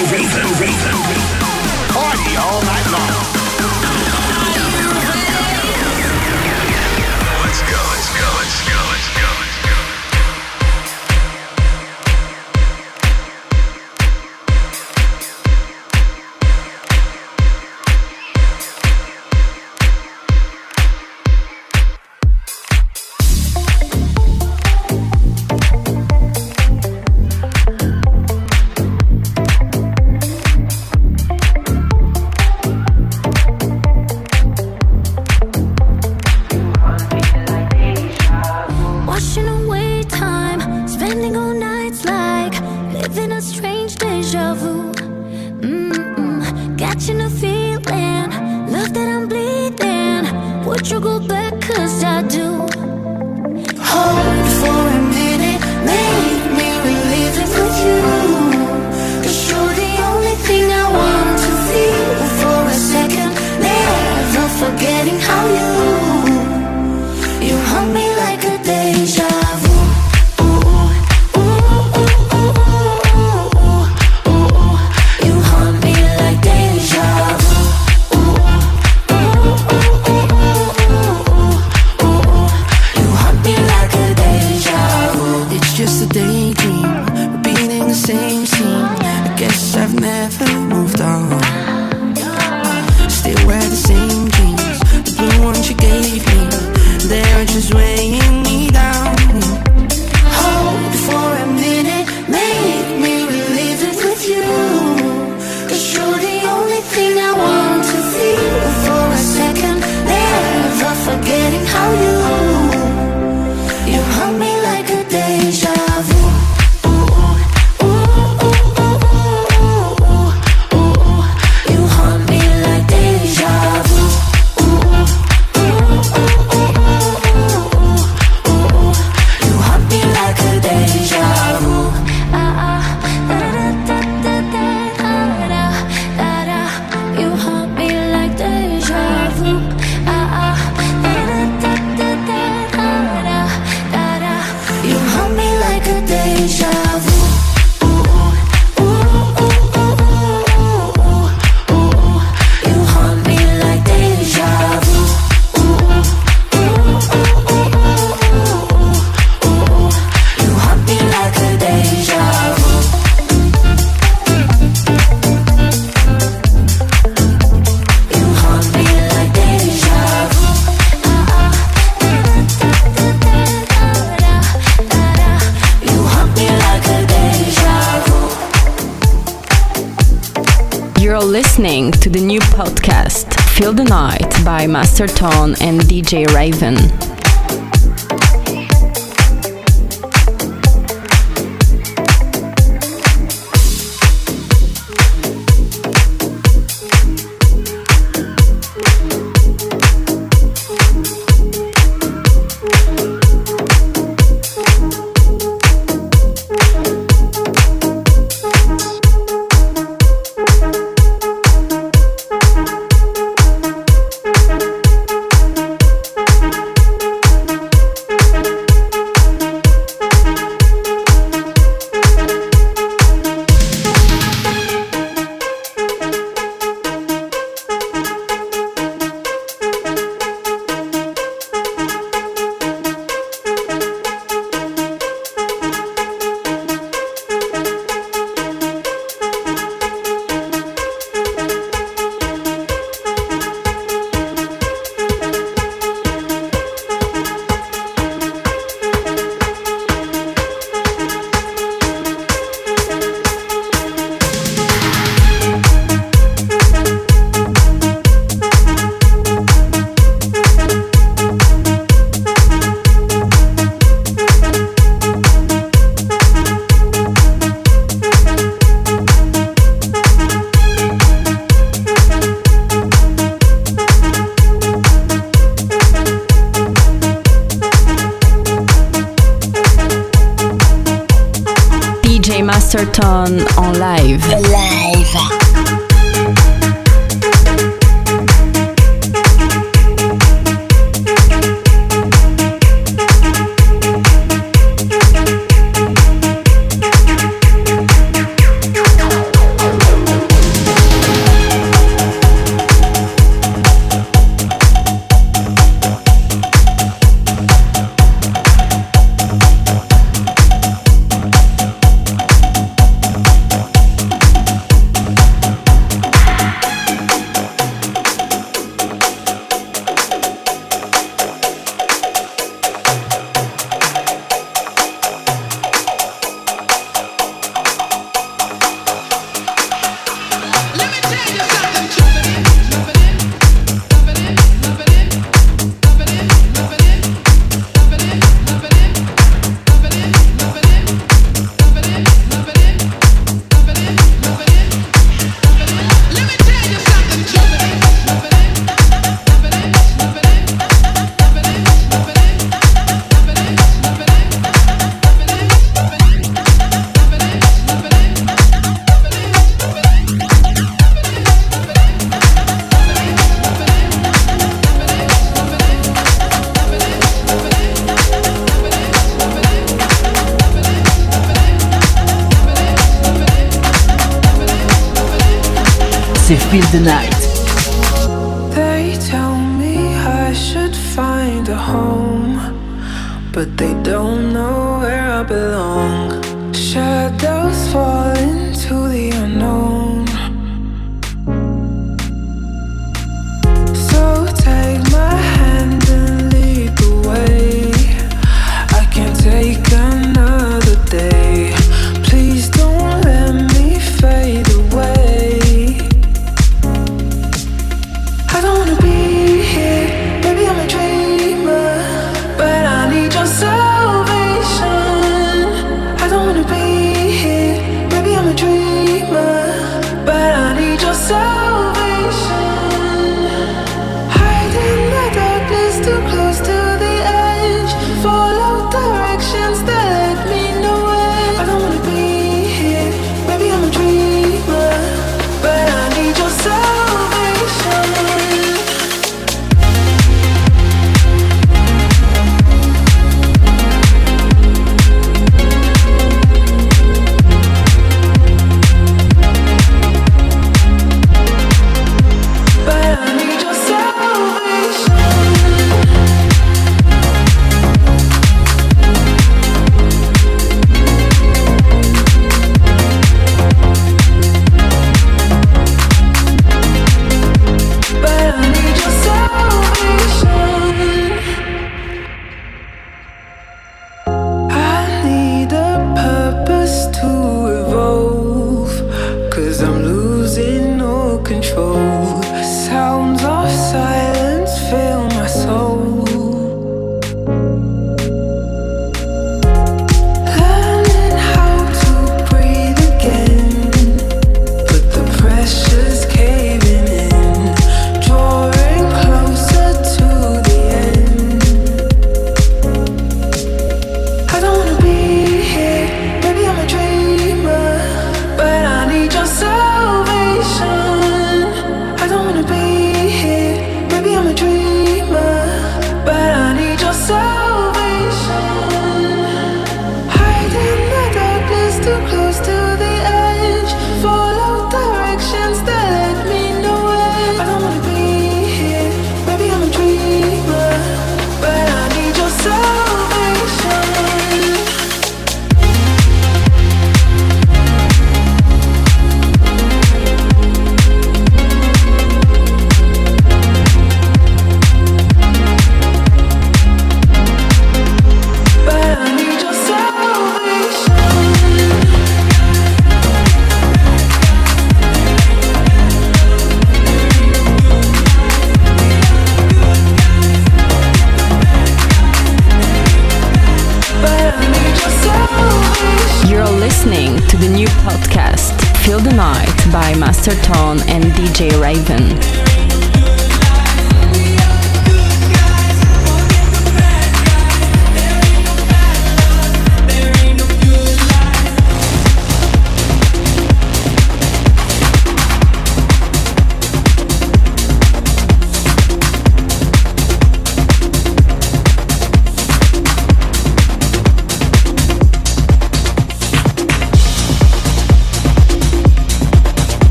Feel the Night by Master Tone and DJ Raven.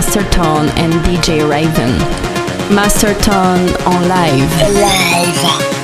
By Master Tone and DJ Raven. Master on live. Live.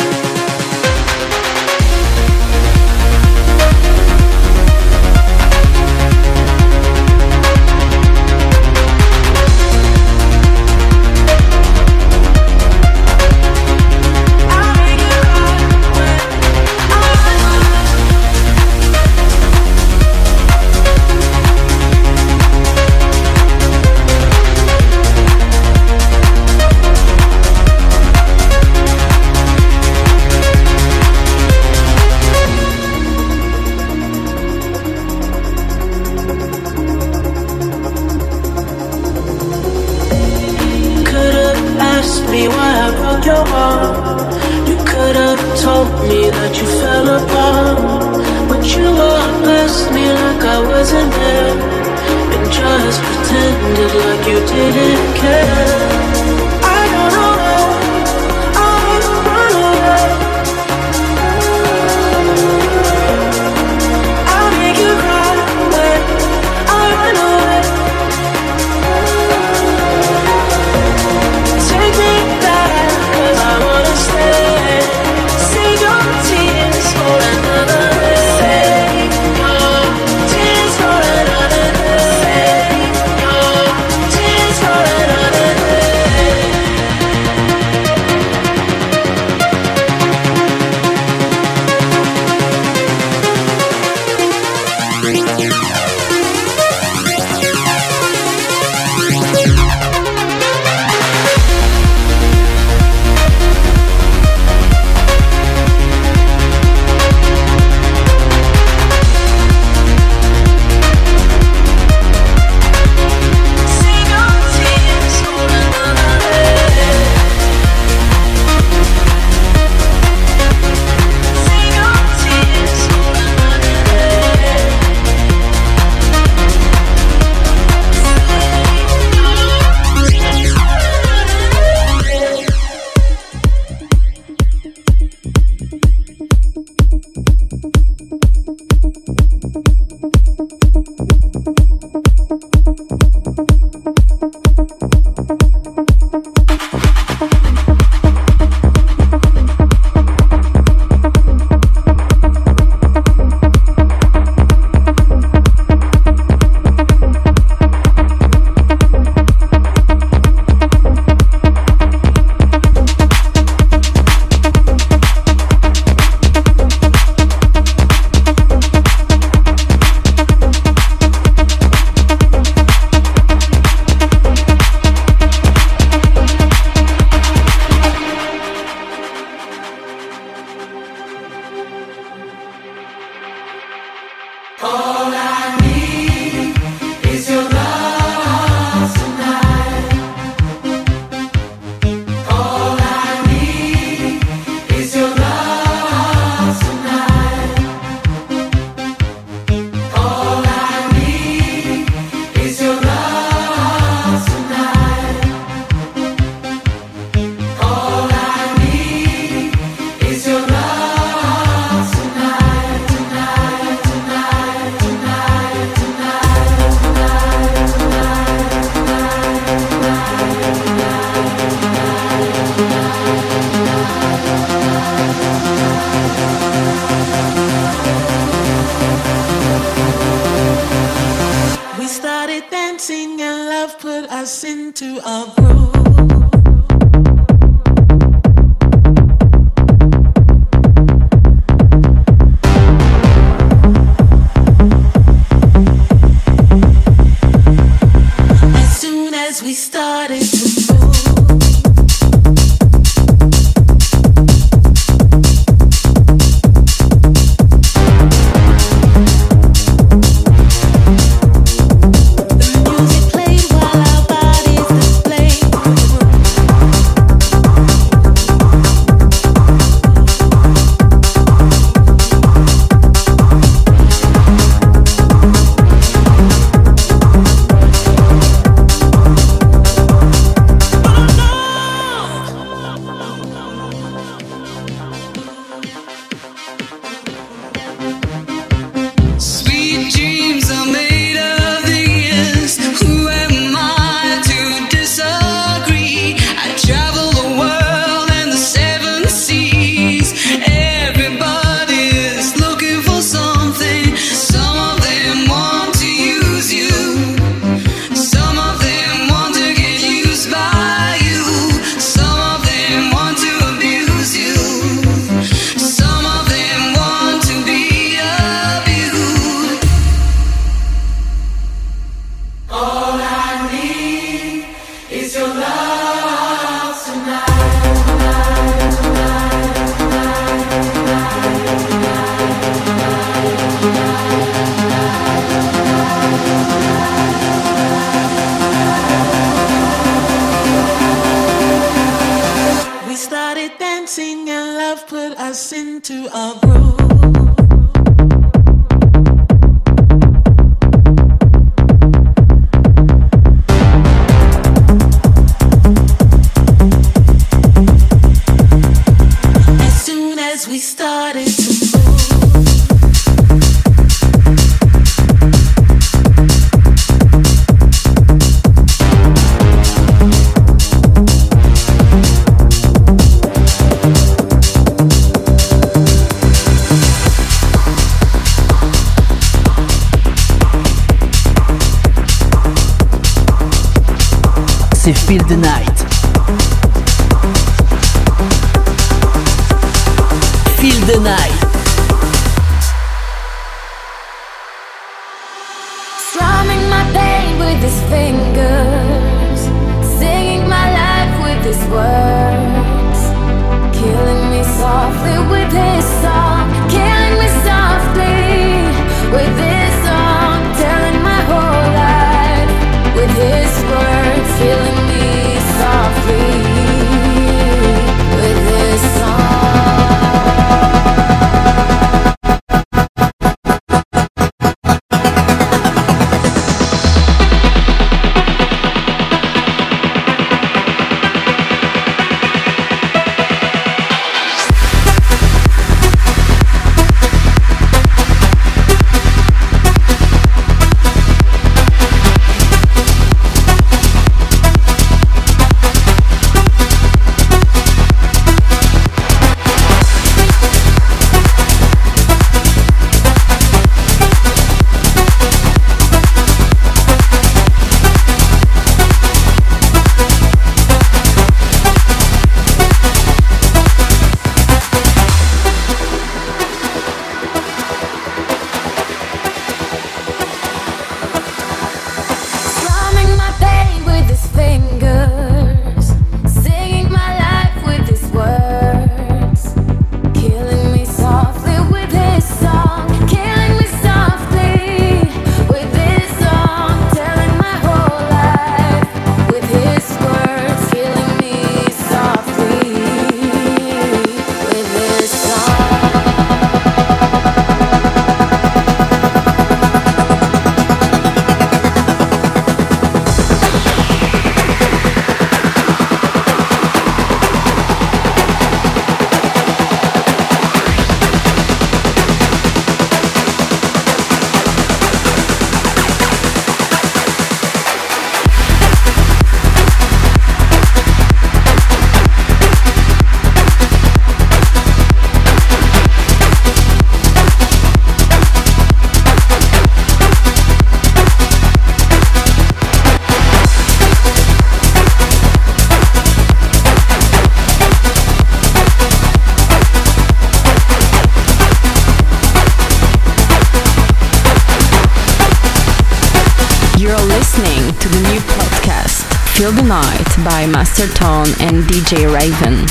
Mr. Tone and DJ Raven.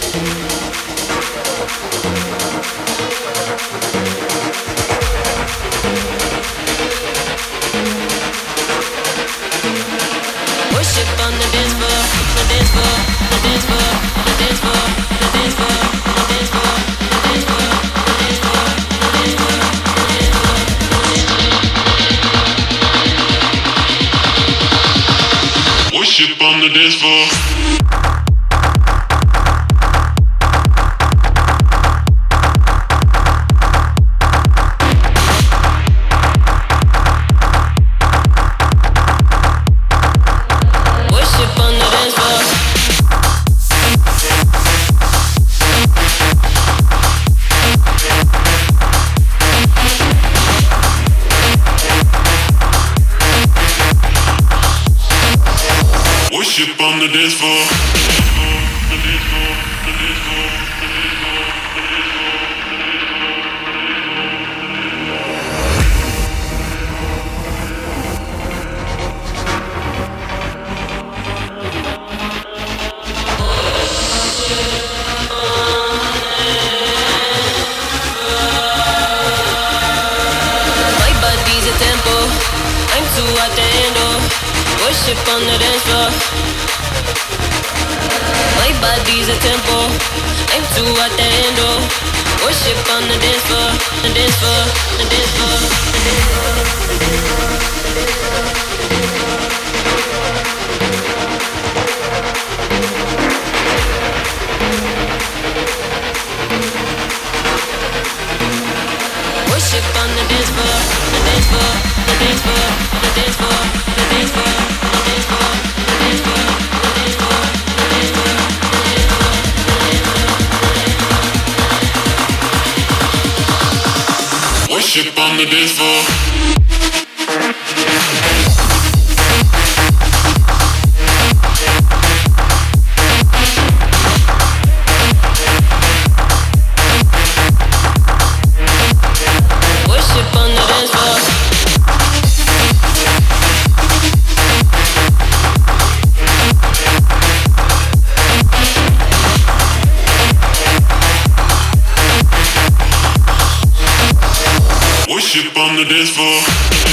Thank worship on the dance floor.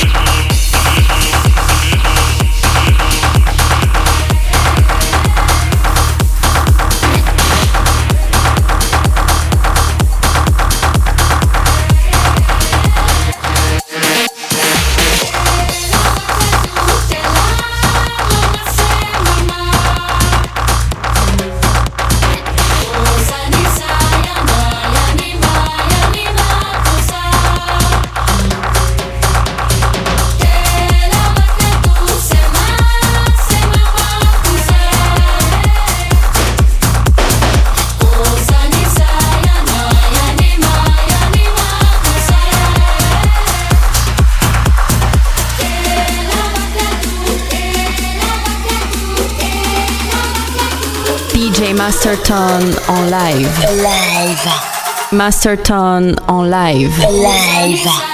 Masterton en live. Live. Masterton en live. Live.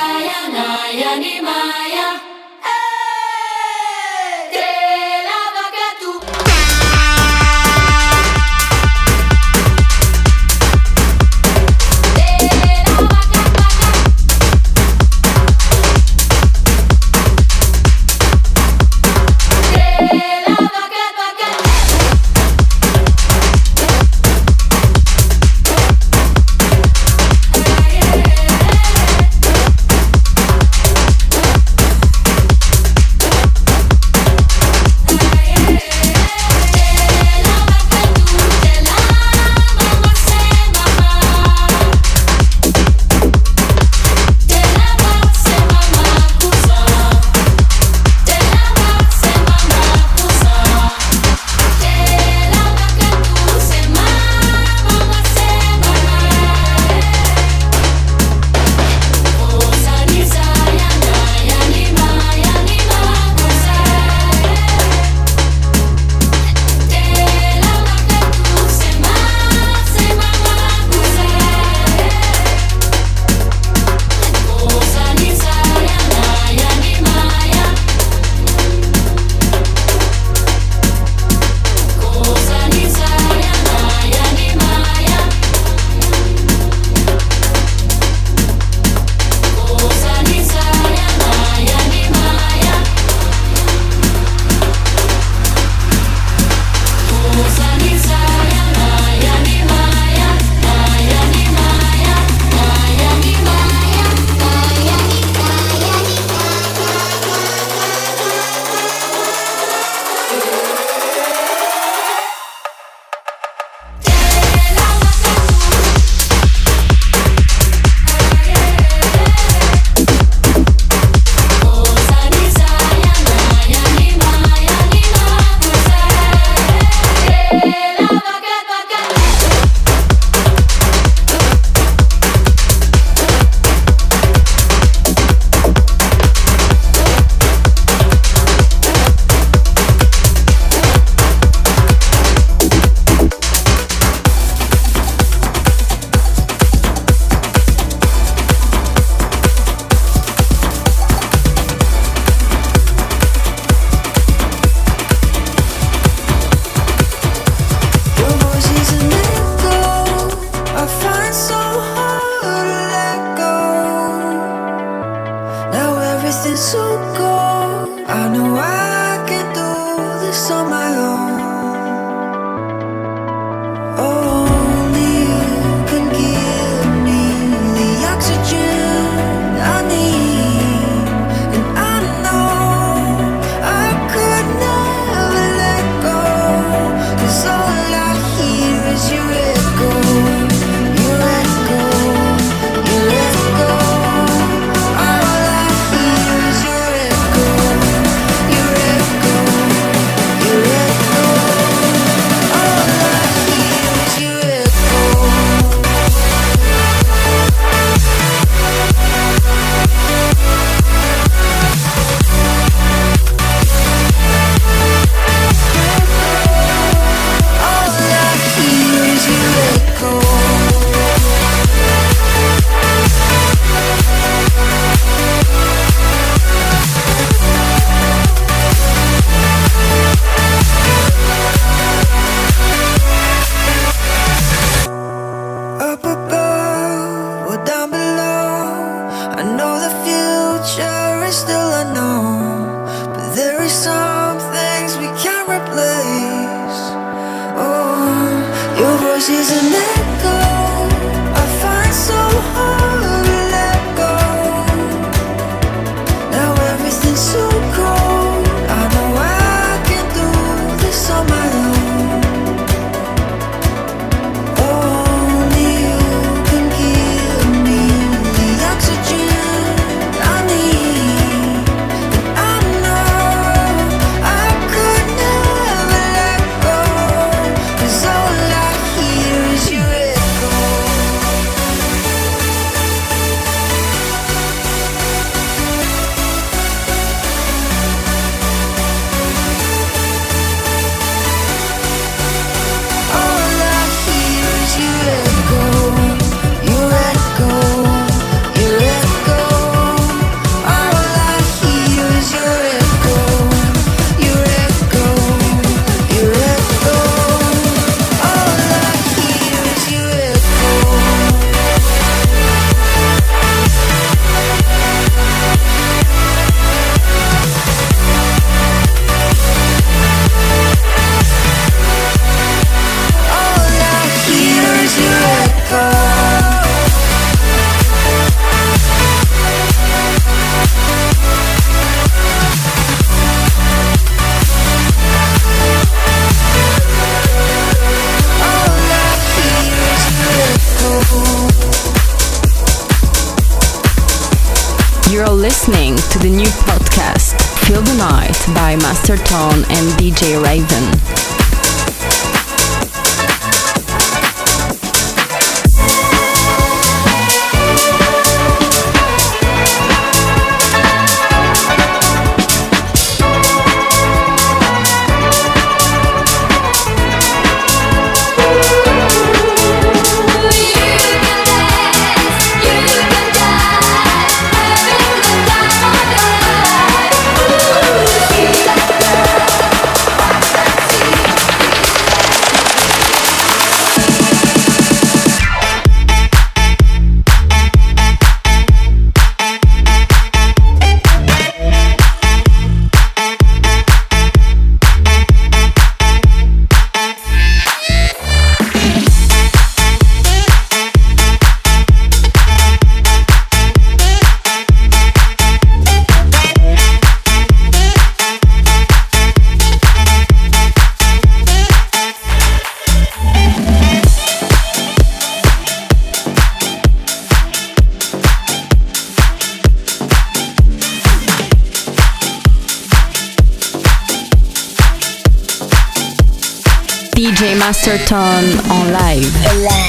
Master Tone en live.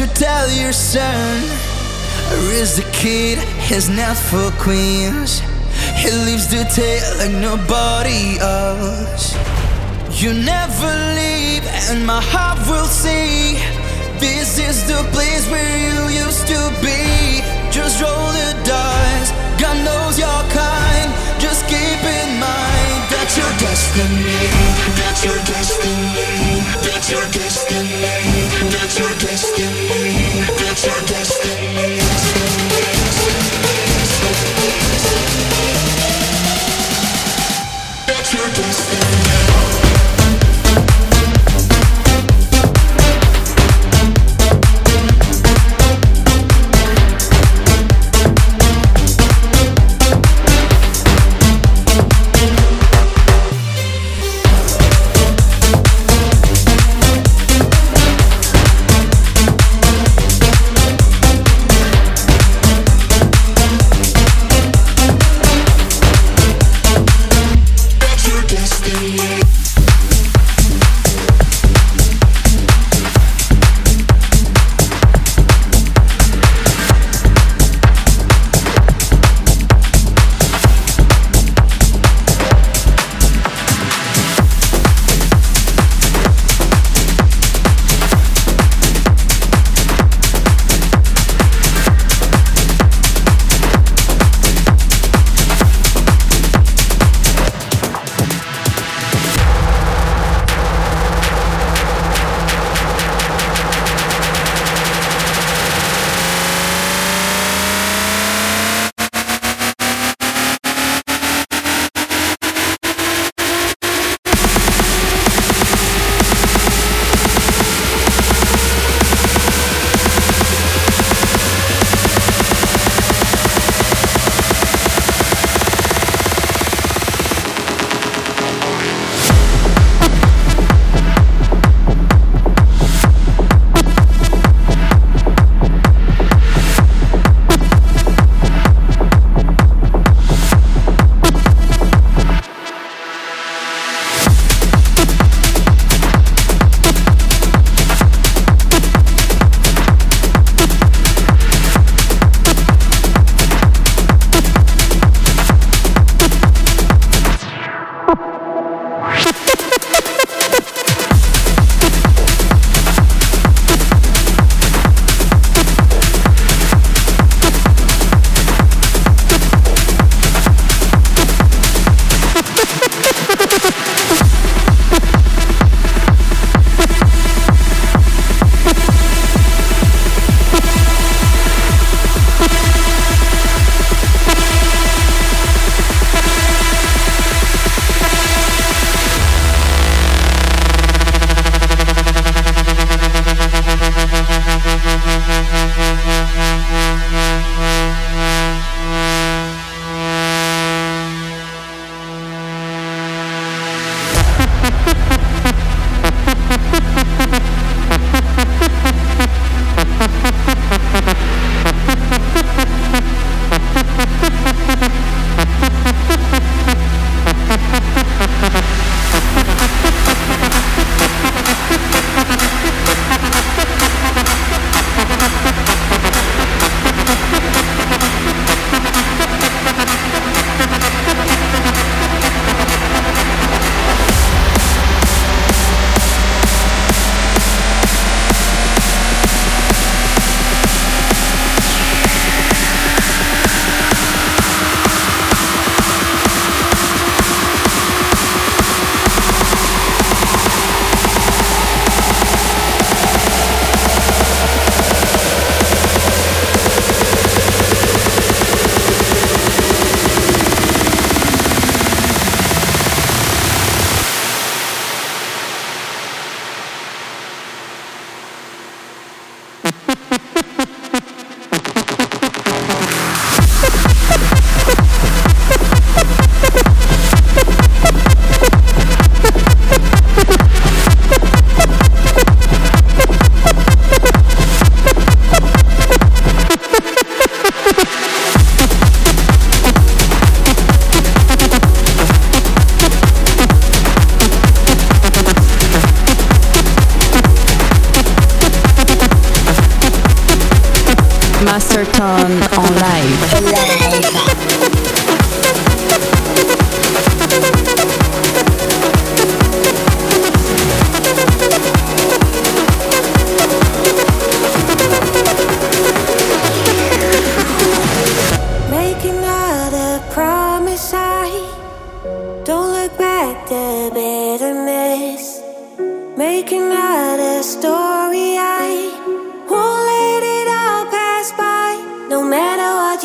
you tell your son? Or is the kid he's not for queens? He leaves the table like nobody else. You never leave, and my heart will see. This is the place where you used to be. Just roll the dice, God knows your kind. That's your destiny. That's your destiny. That's your destiny. That's your destiny. That's your destiny.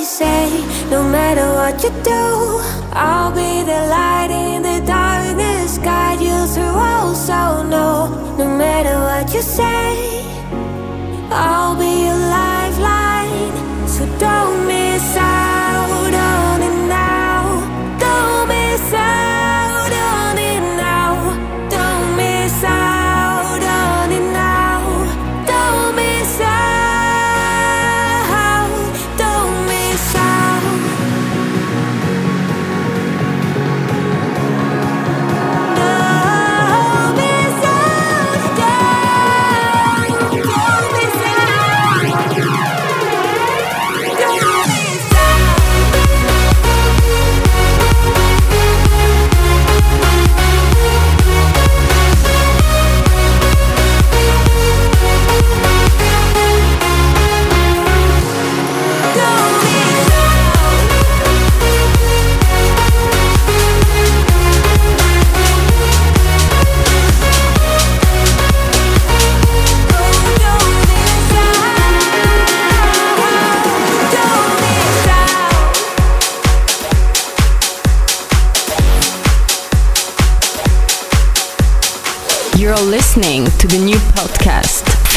Say, no matter what you do, I'll be the light in the darkness, guide you through. Also, no, no matter what you say, I'll be your lifeline. So don't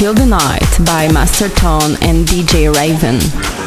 Feel the Night by Master Tone and DJ Raven.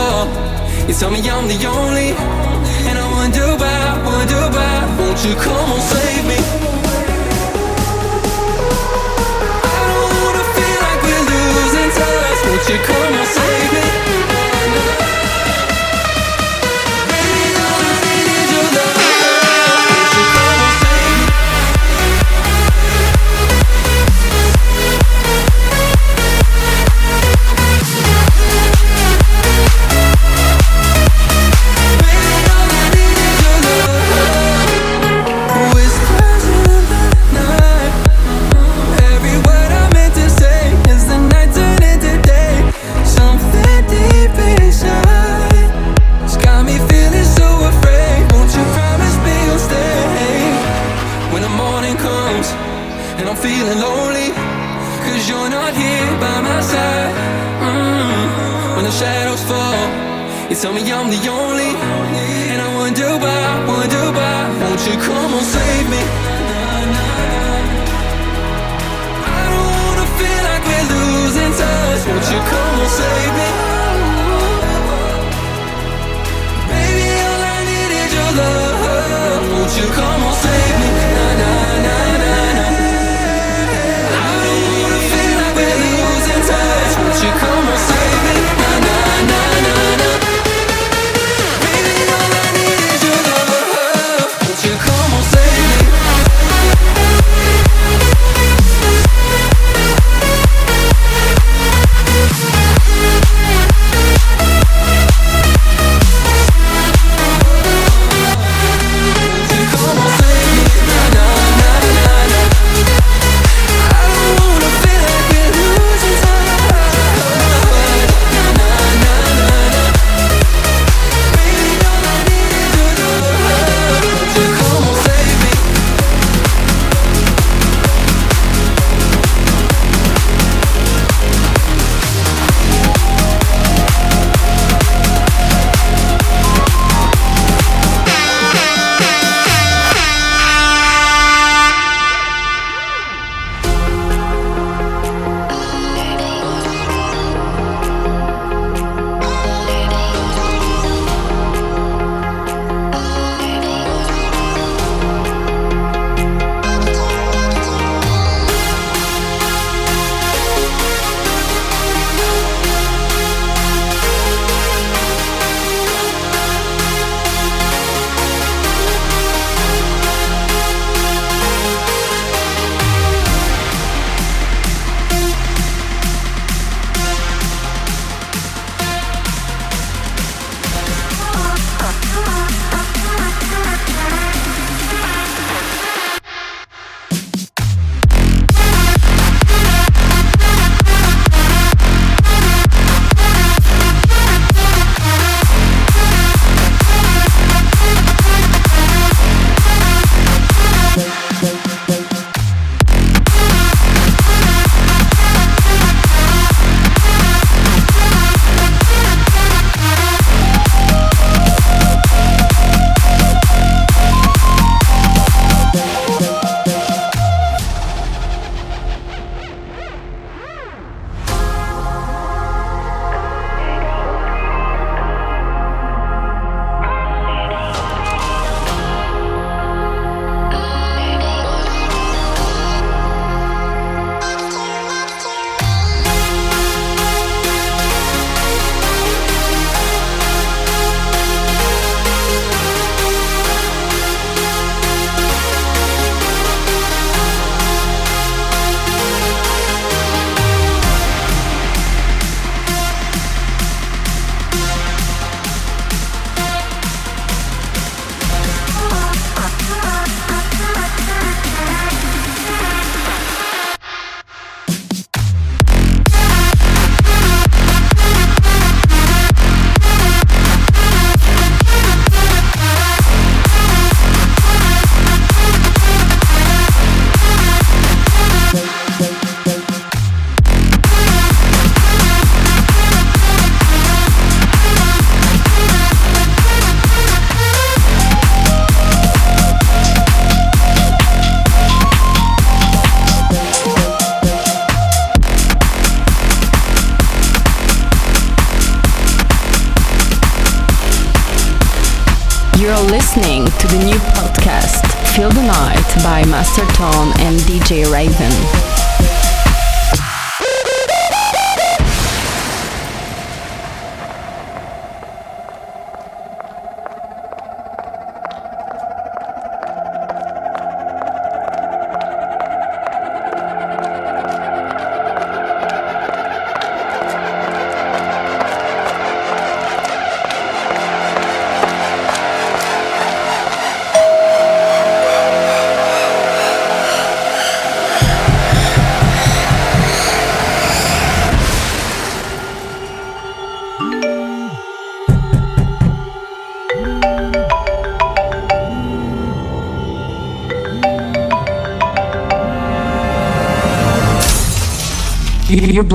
You tell me I'm the only, and I wonder why, wonder why. Won't you come and save me? I don't wanna feel like we're losing touch. Won't you come and save me? Listening to the new podcast Feel the Night by Master Tone and DJ Raven.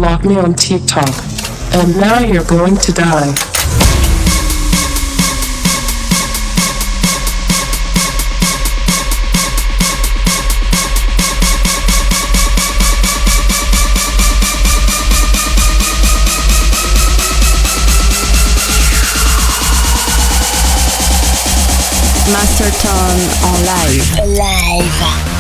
You blocked me on TikTok, and now you're going to die. Master Tone en live. Live.